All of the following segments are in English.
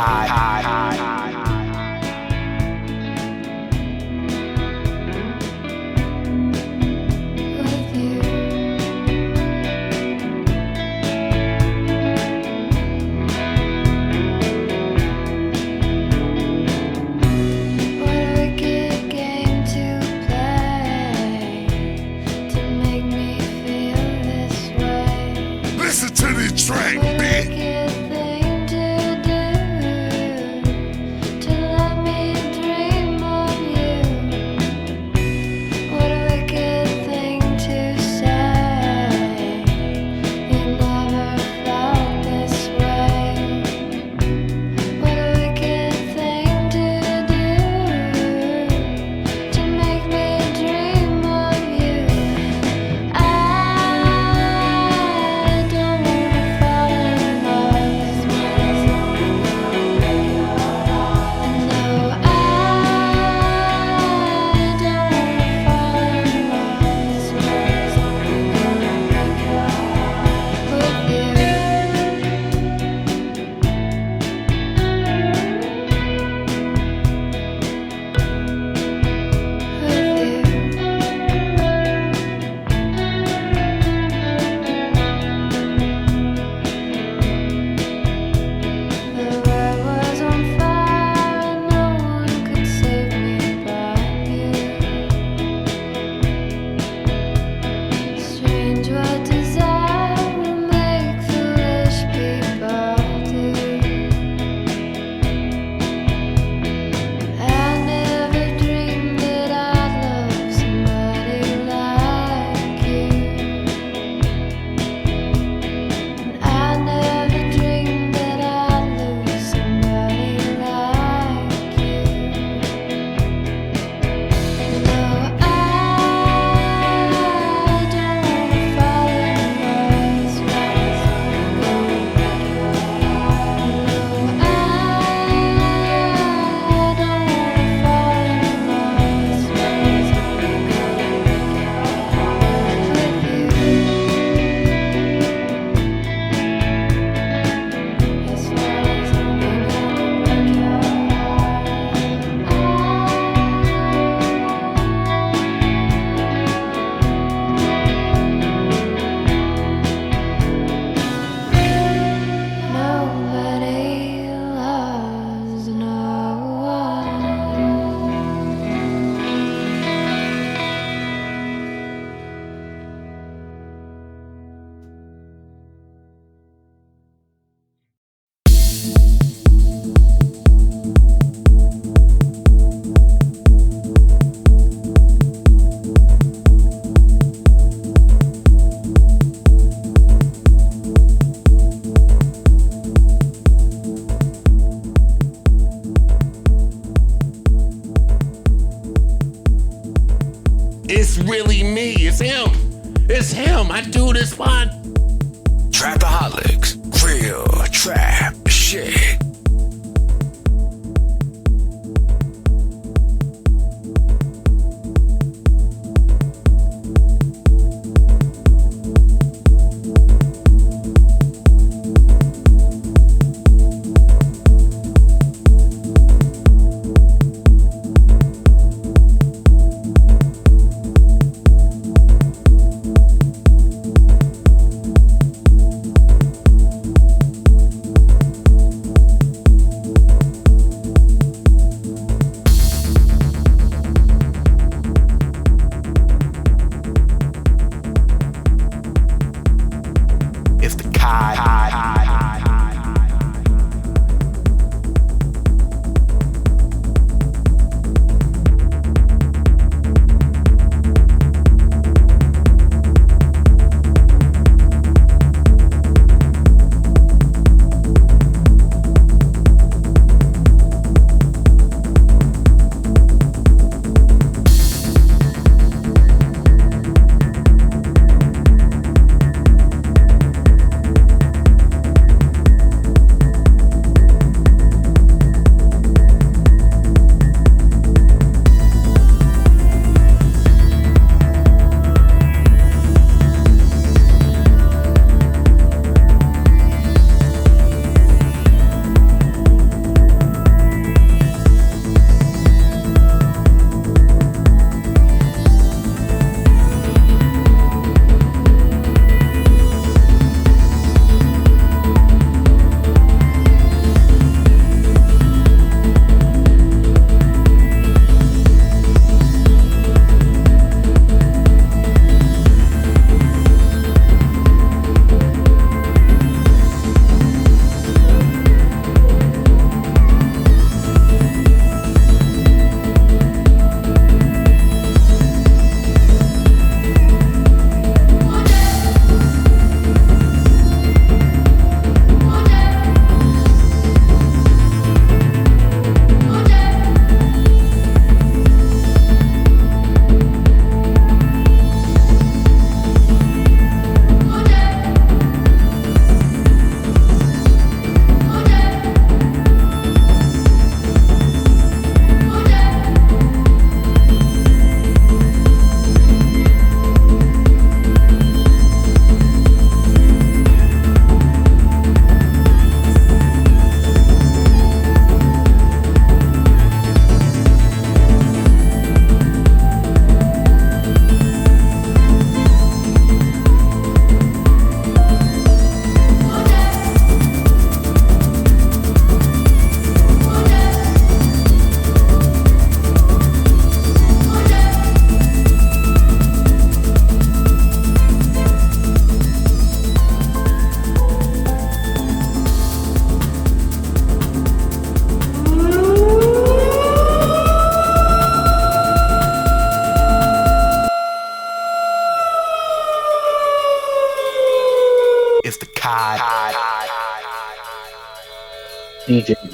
high, high,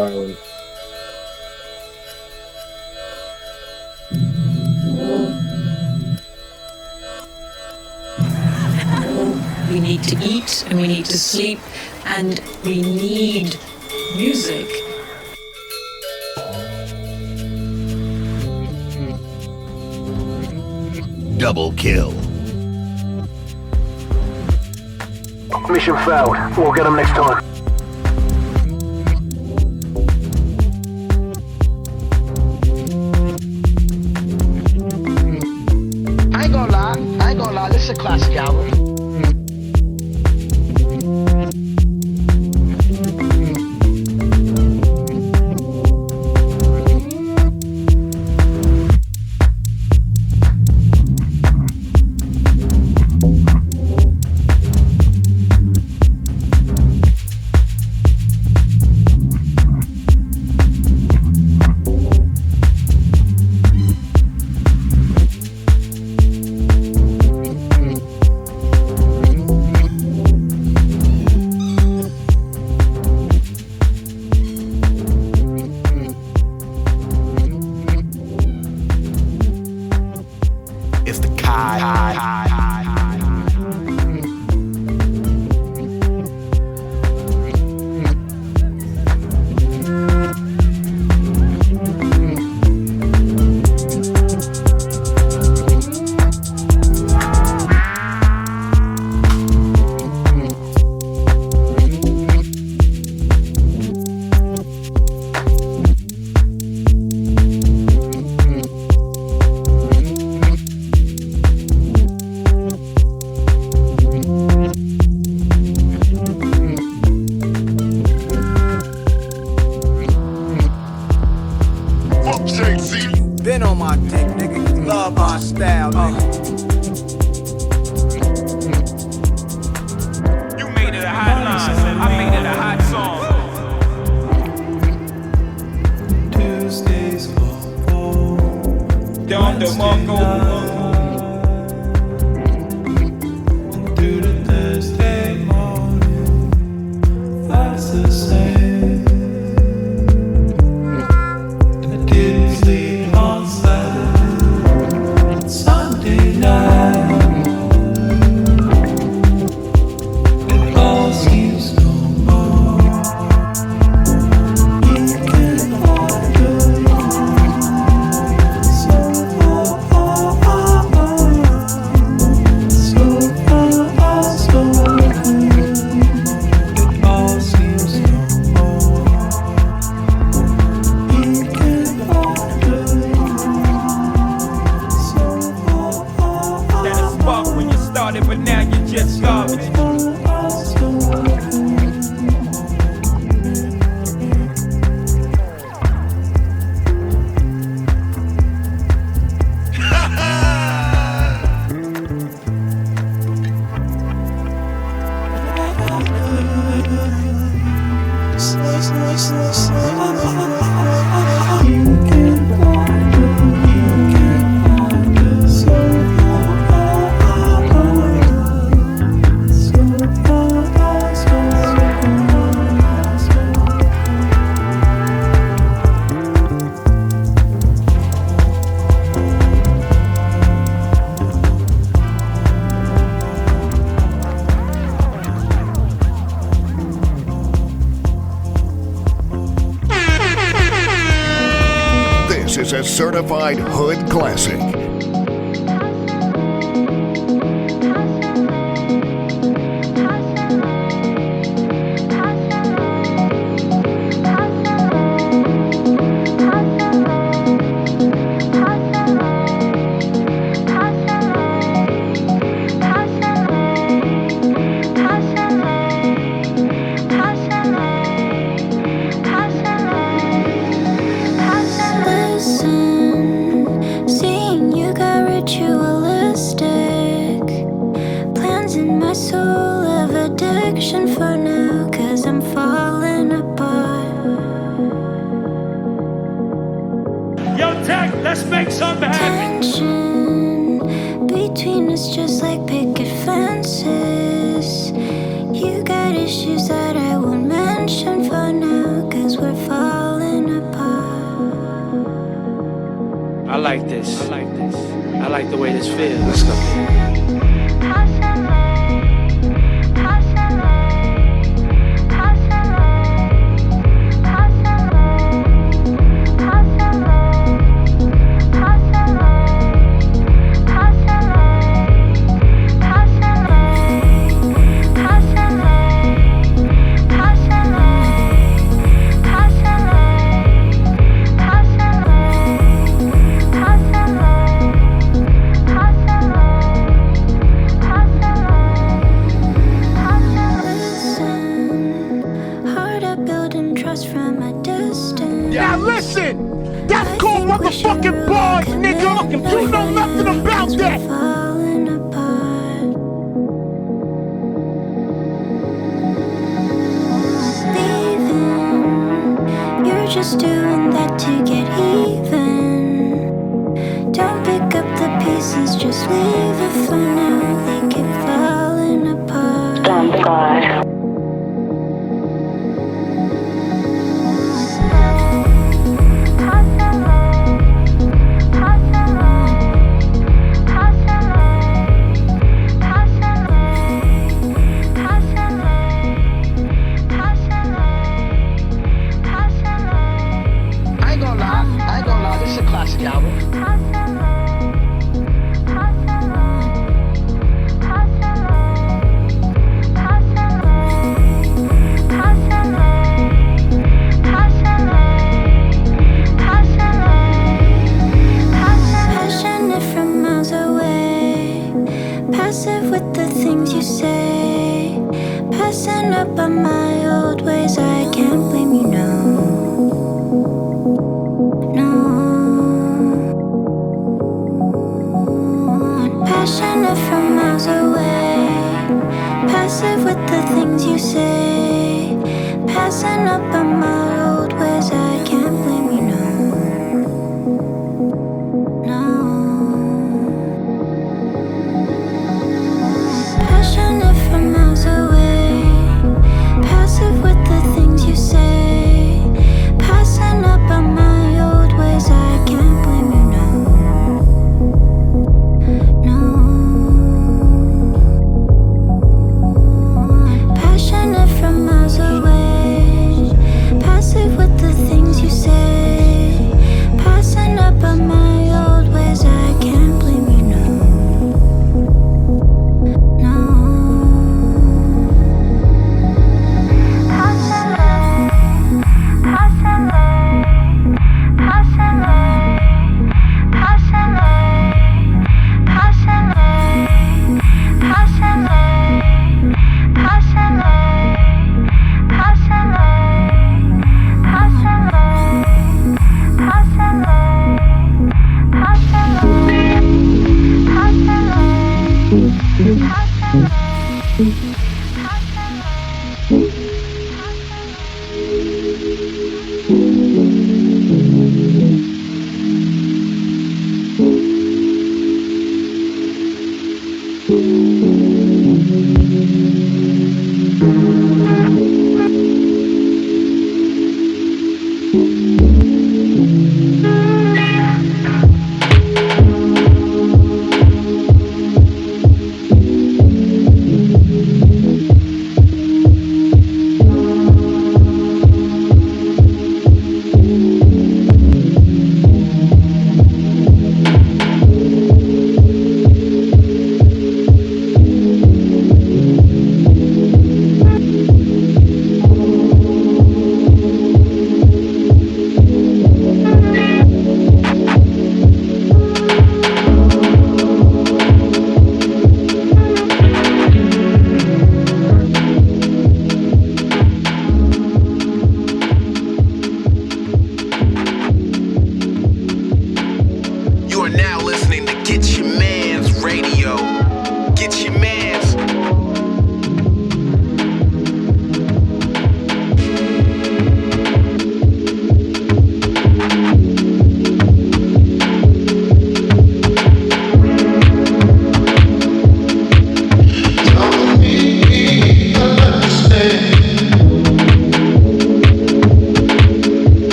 We need to eat and we need to sleep and we need music. Double kill. Mission failed. We'll get them next time.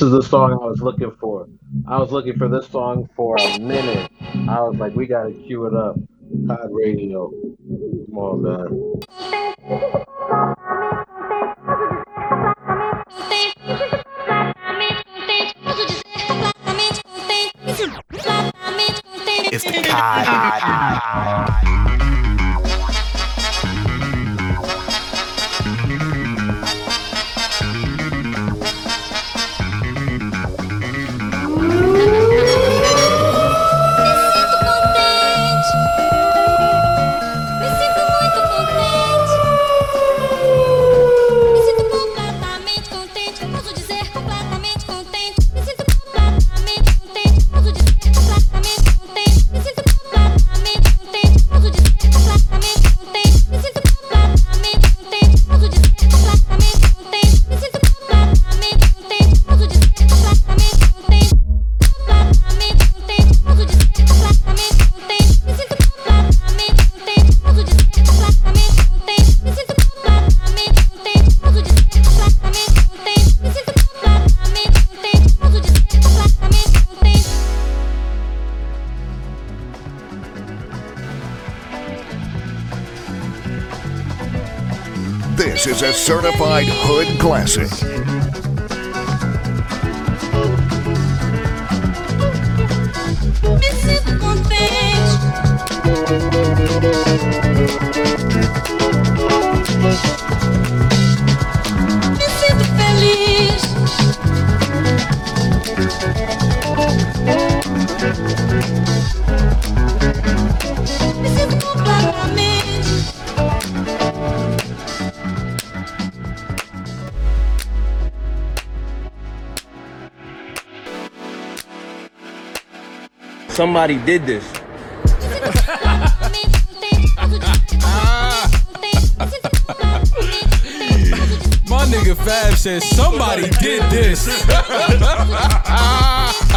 this is the song I was looking for. I was looking for this song for a minute. I was like, we gotta cue it up. COD radio. Come on, man. It's COD Somebody did this. My nigga Fab says somebody did this.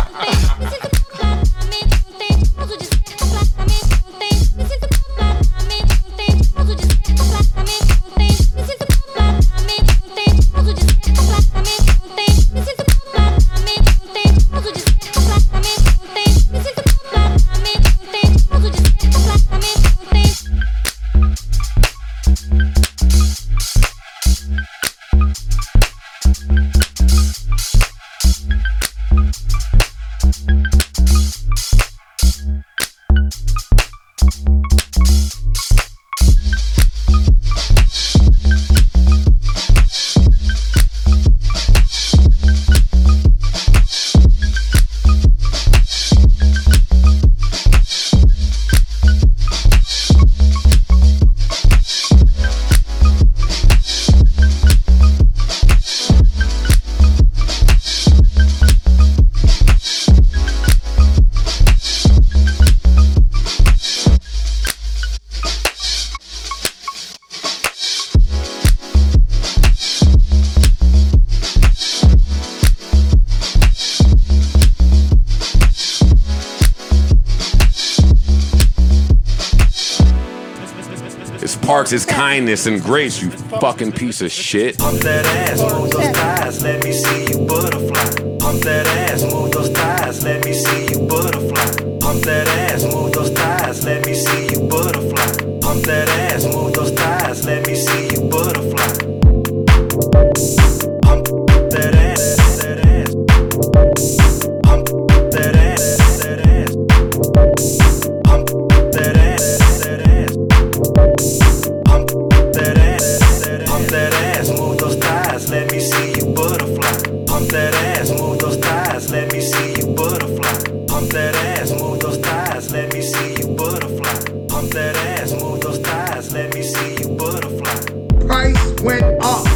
kindness and grace, you fucking piece of shit. Pump that ass, move those thighs, let me see you butterfly. Pump that ass, move those thighs, let me see you butterfly. Pump that ass, move those thighs, let me see you butterfly. Pump that ass, move those thighs, let me see you went up.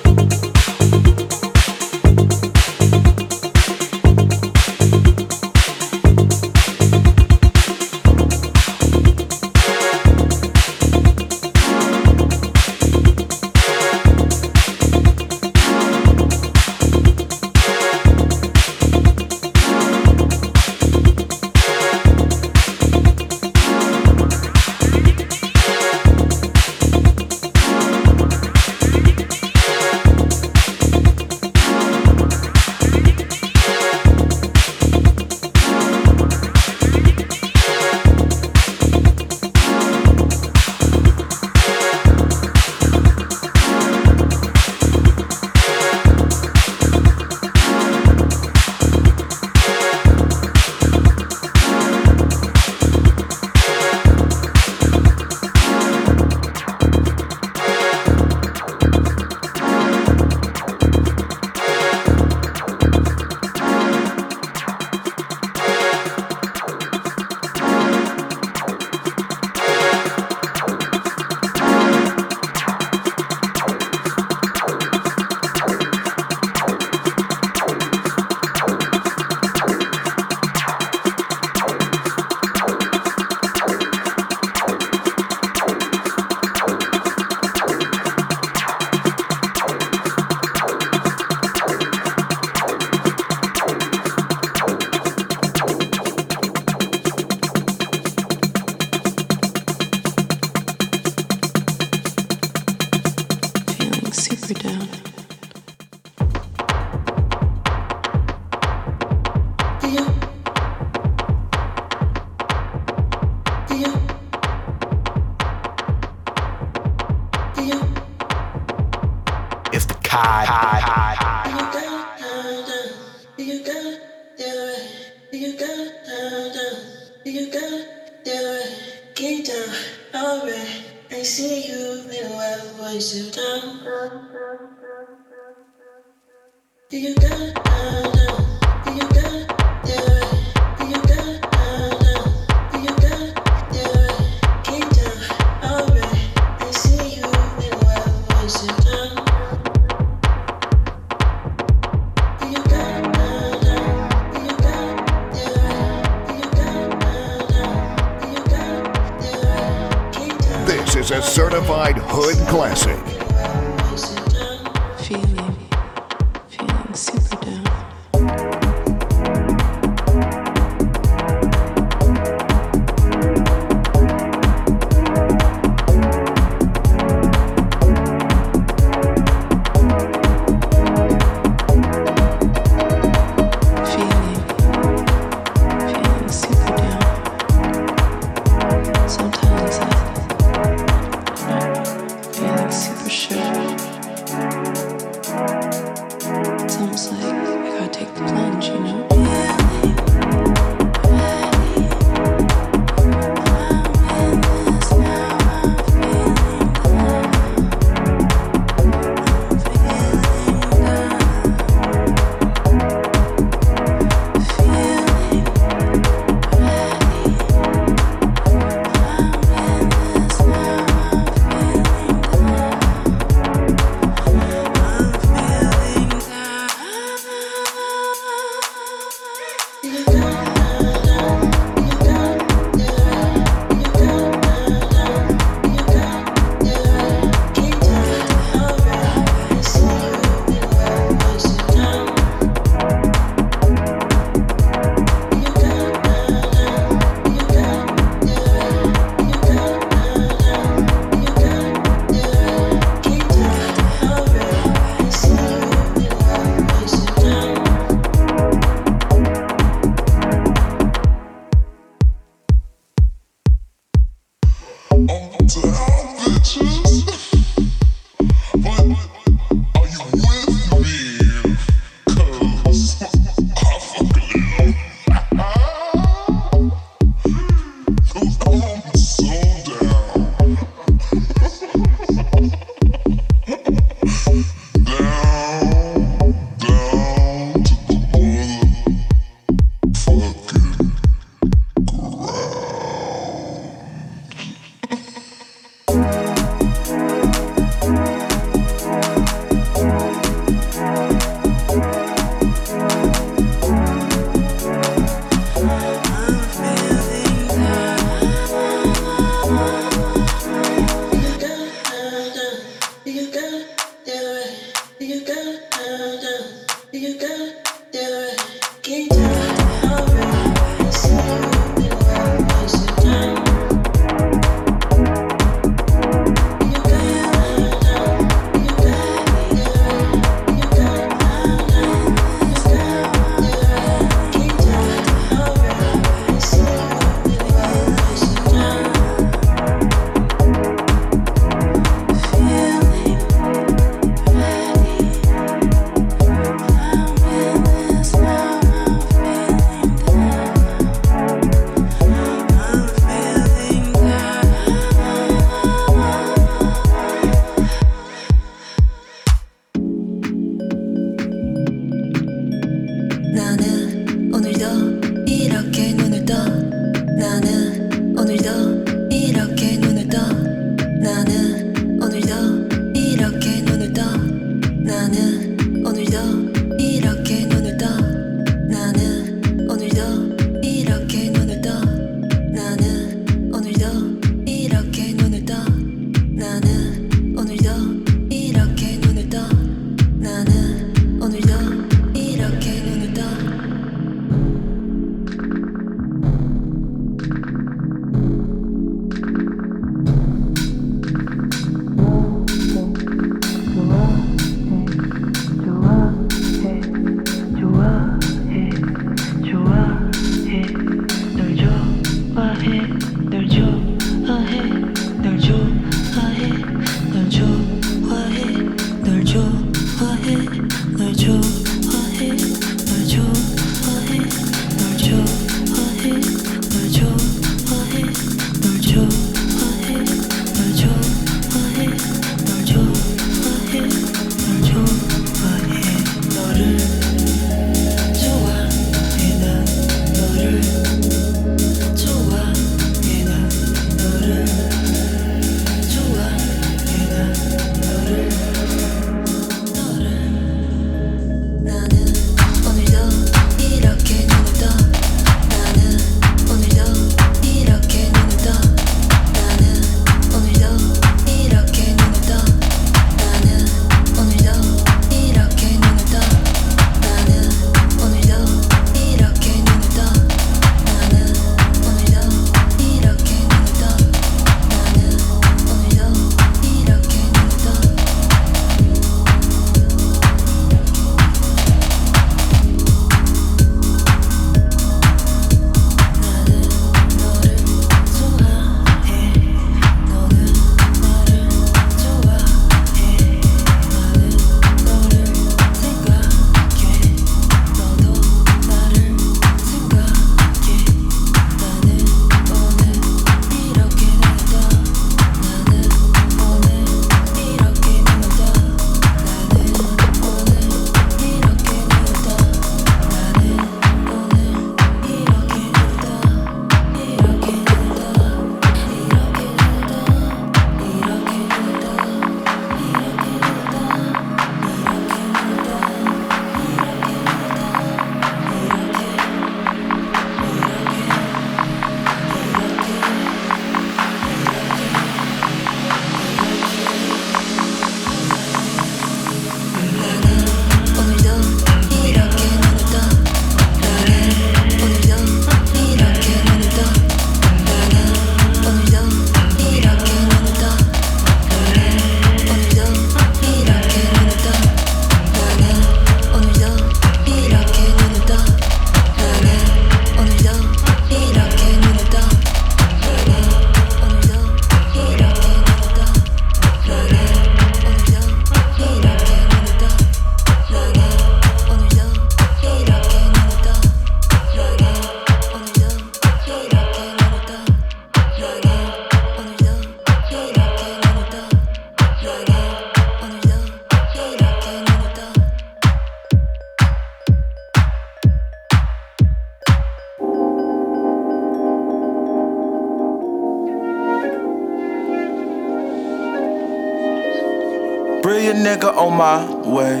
my way.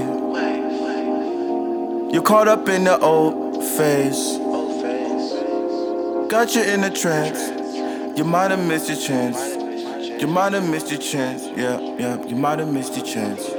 You're caught up in the old phase. Got you in the trance. You might have missed your chance. You might have missed your chance. Yeah, yeah, you might have missed your chance.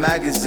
Magazine.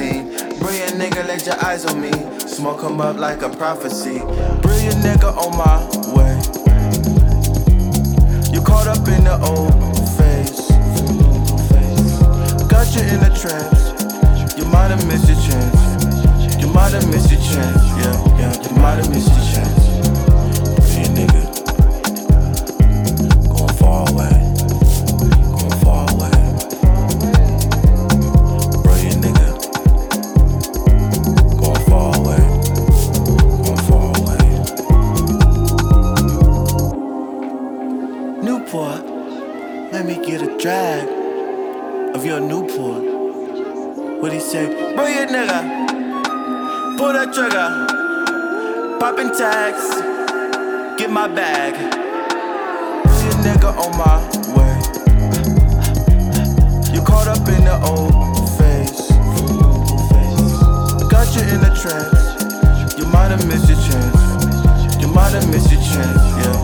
Have missed your chance. Yeah,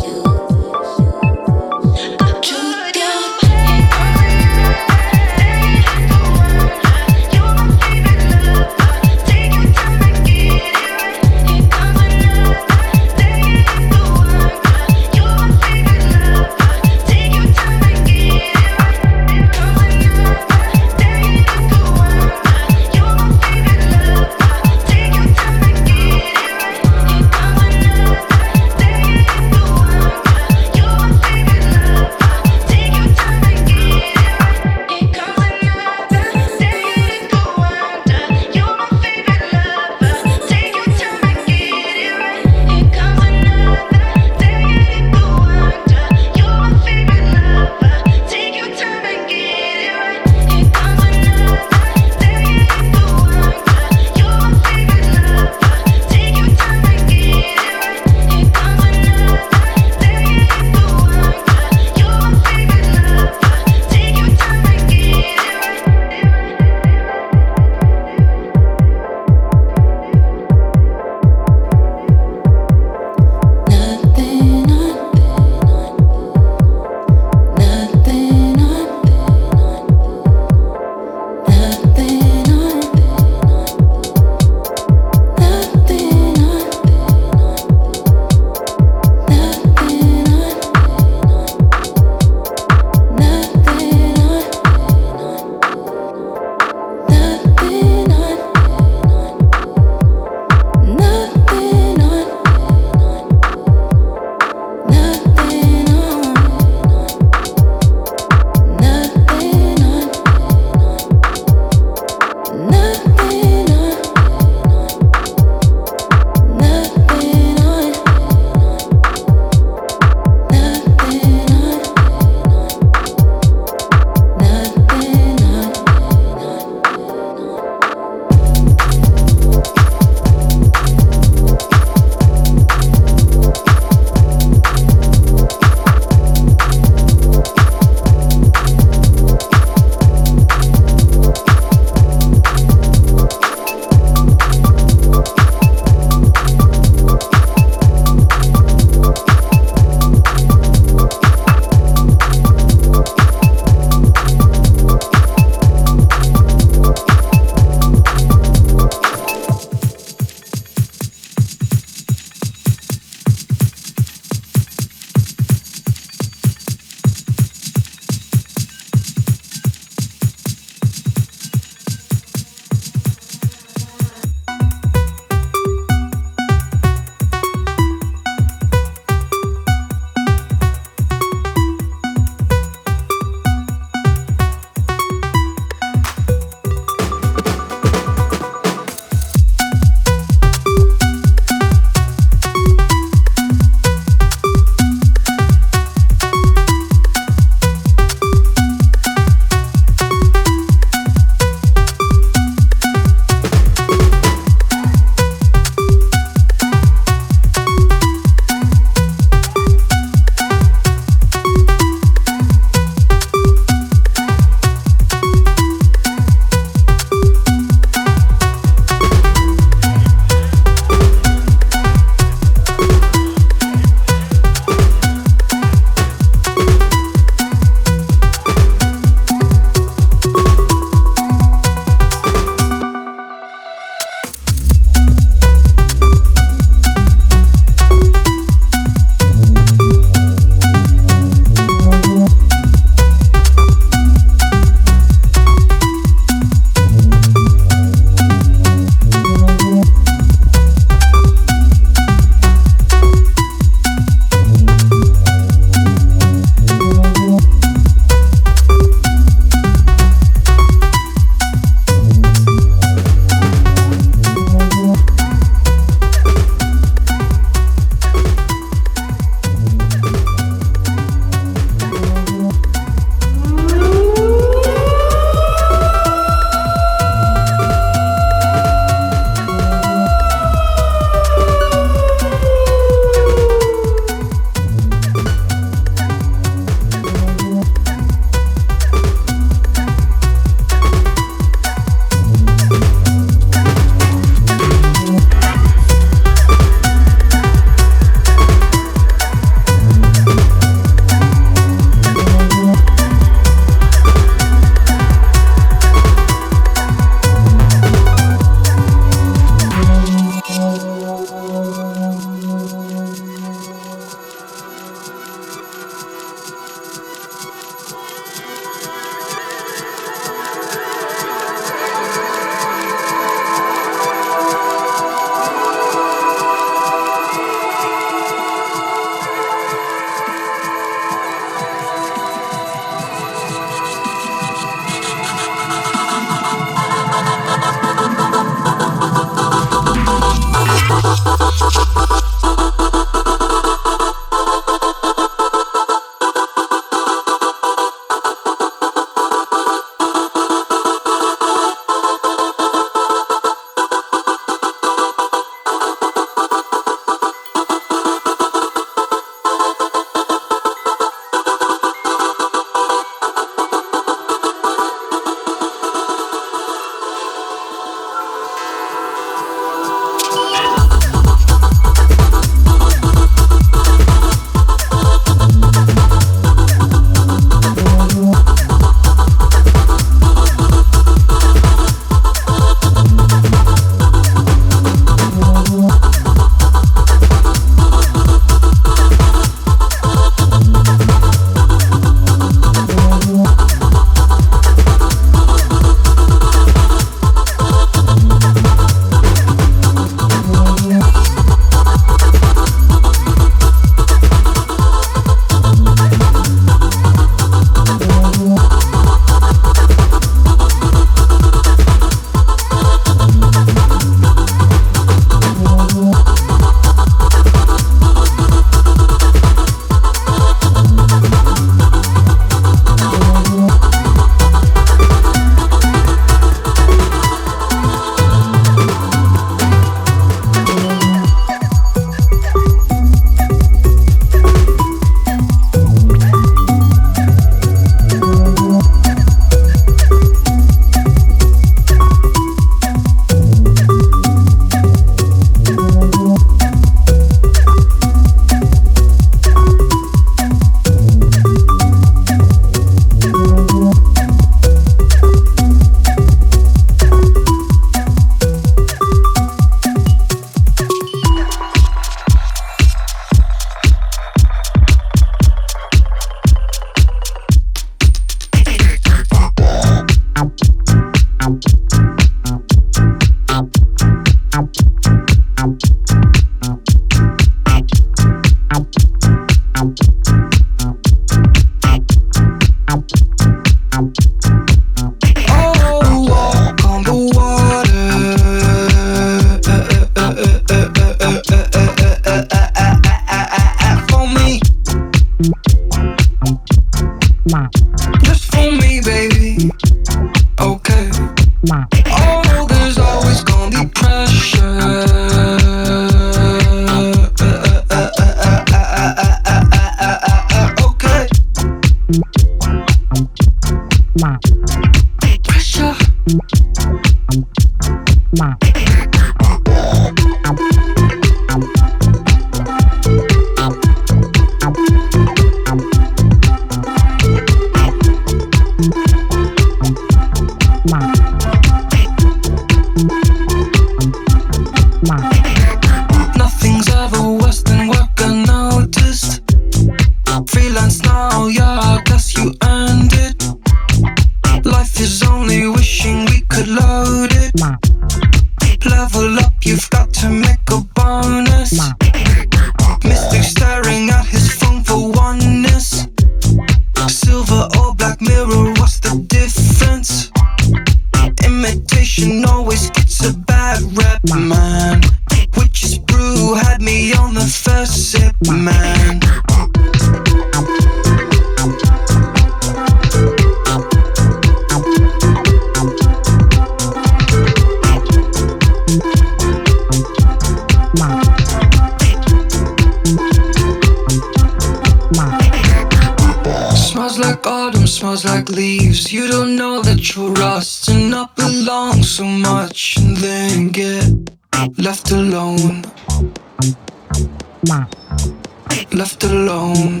alone.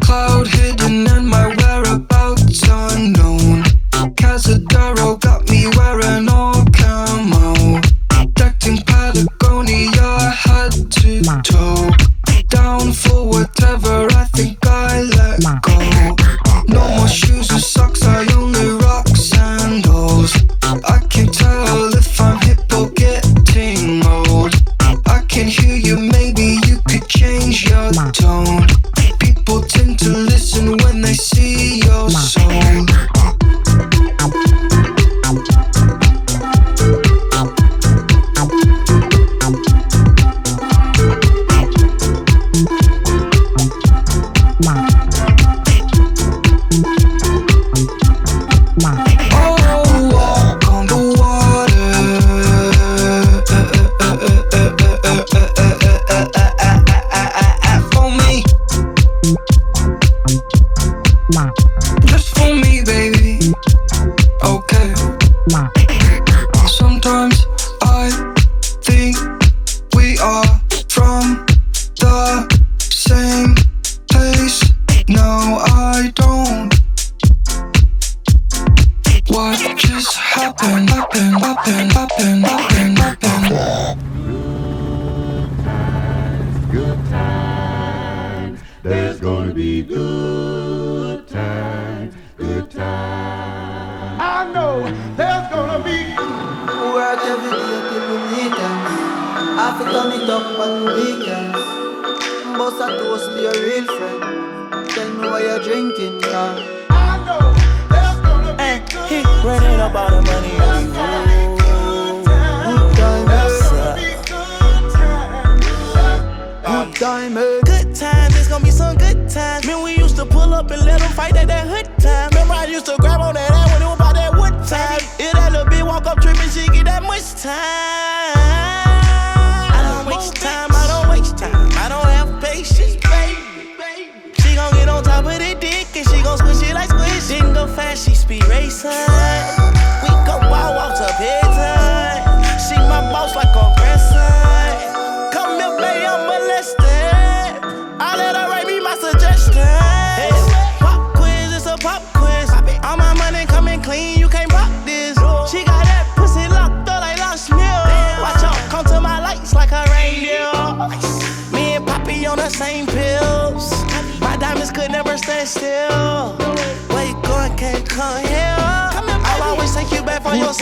Cloud hidden and my whereabouts unknown. Casadero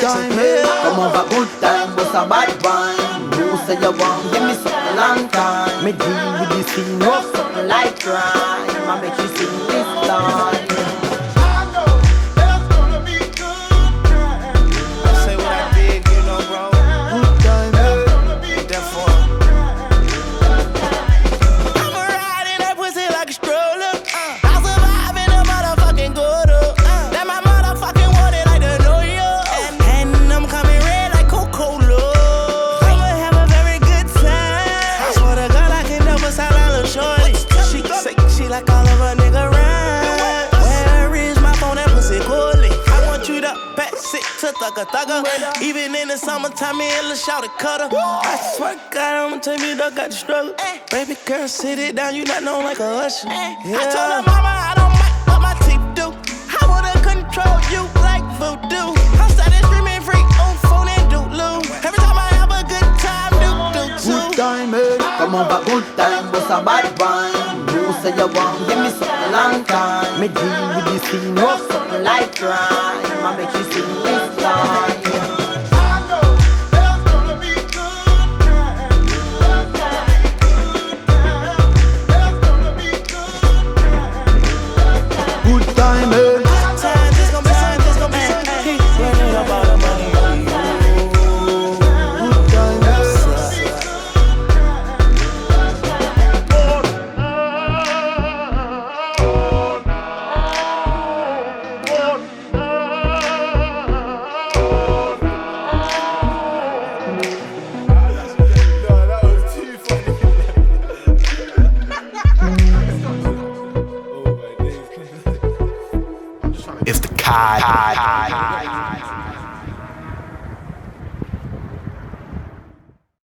going, can't come for your Good time, time. bust a bad wine. You say you want give me something long time. Me deal with this thing rough something like crime. I make you sing this line. It thugger thugger. Even in the summertime, me and Lil Shout cutter. I swear to God, I'ma tell you, dog got the struggle. Baby girl, sit it down, you not known like a usher. Yeah. I told her mama I don't mind what my teeth do. I wanna control you like voodoo. I'm started screaming freak on phone and doodloo. Every time I have a good time, do do too. Good time, eh? Come on, back good time, bust a bad wine. Say you want give me something long time. Me deal with this thing rough something like crime. I make you sing this line.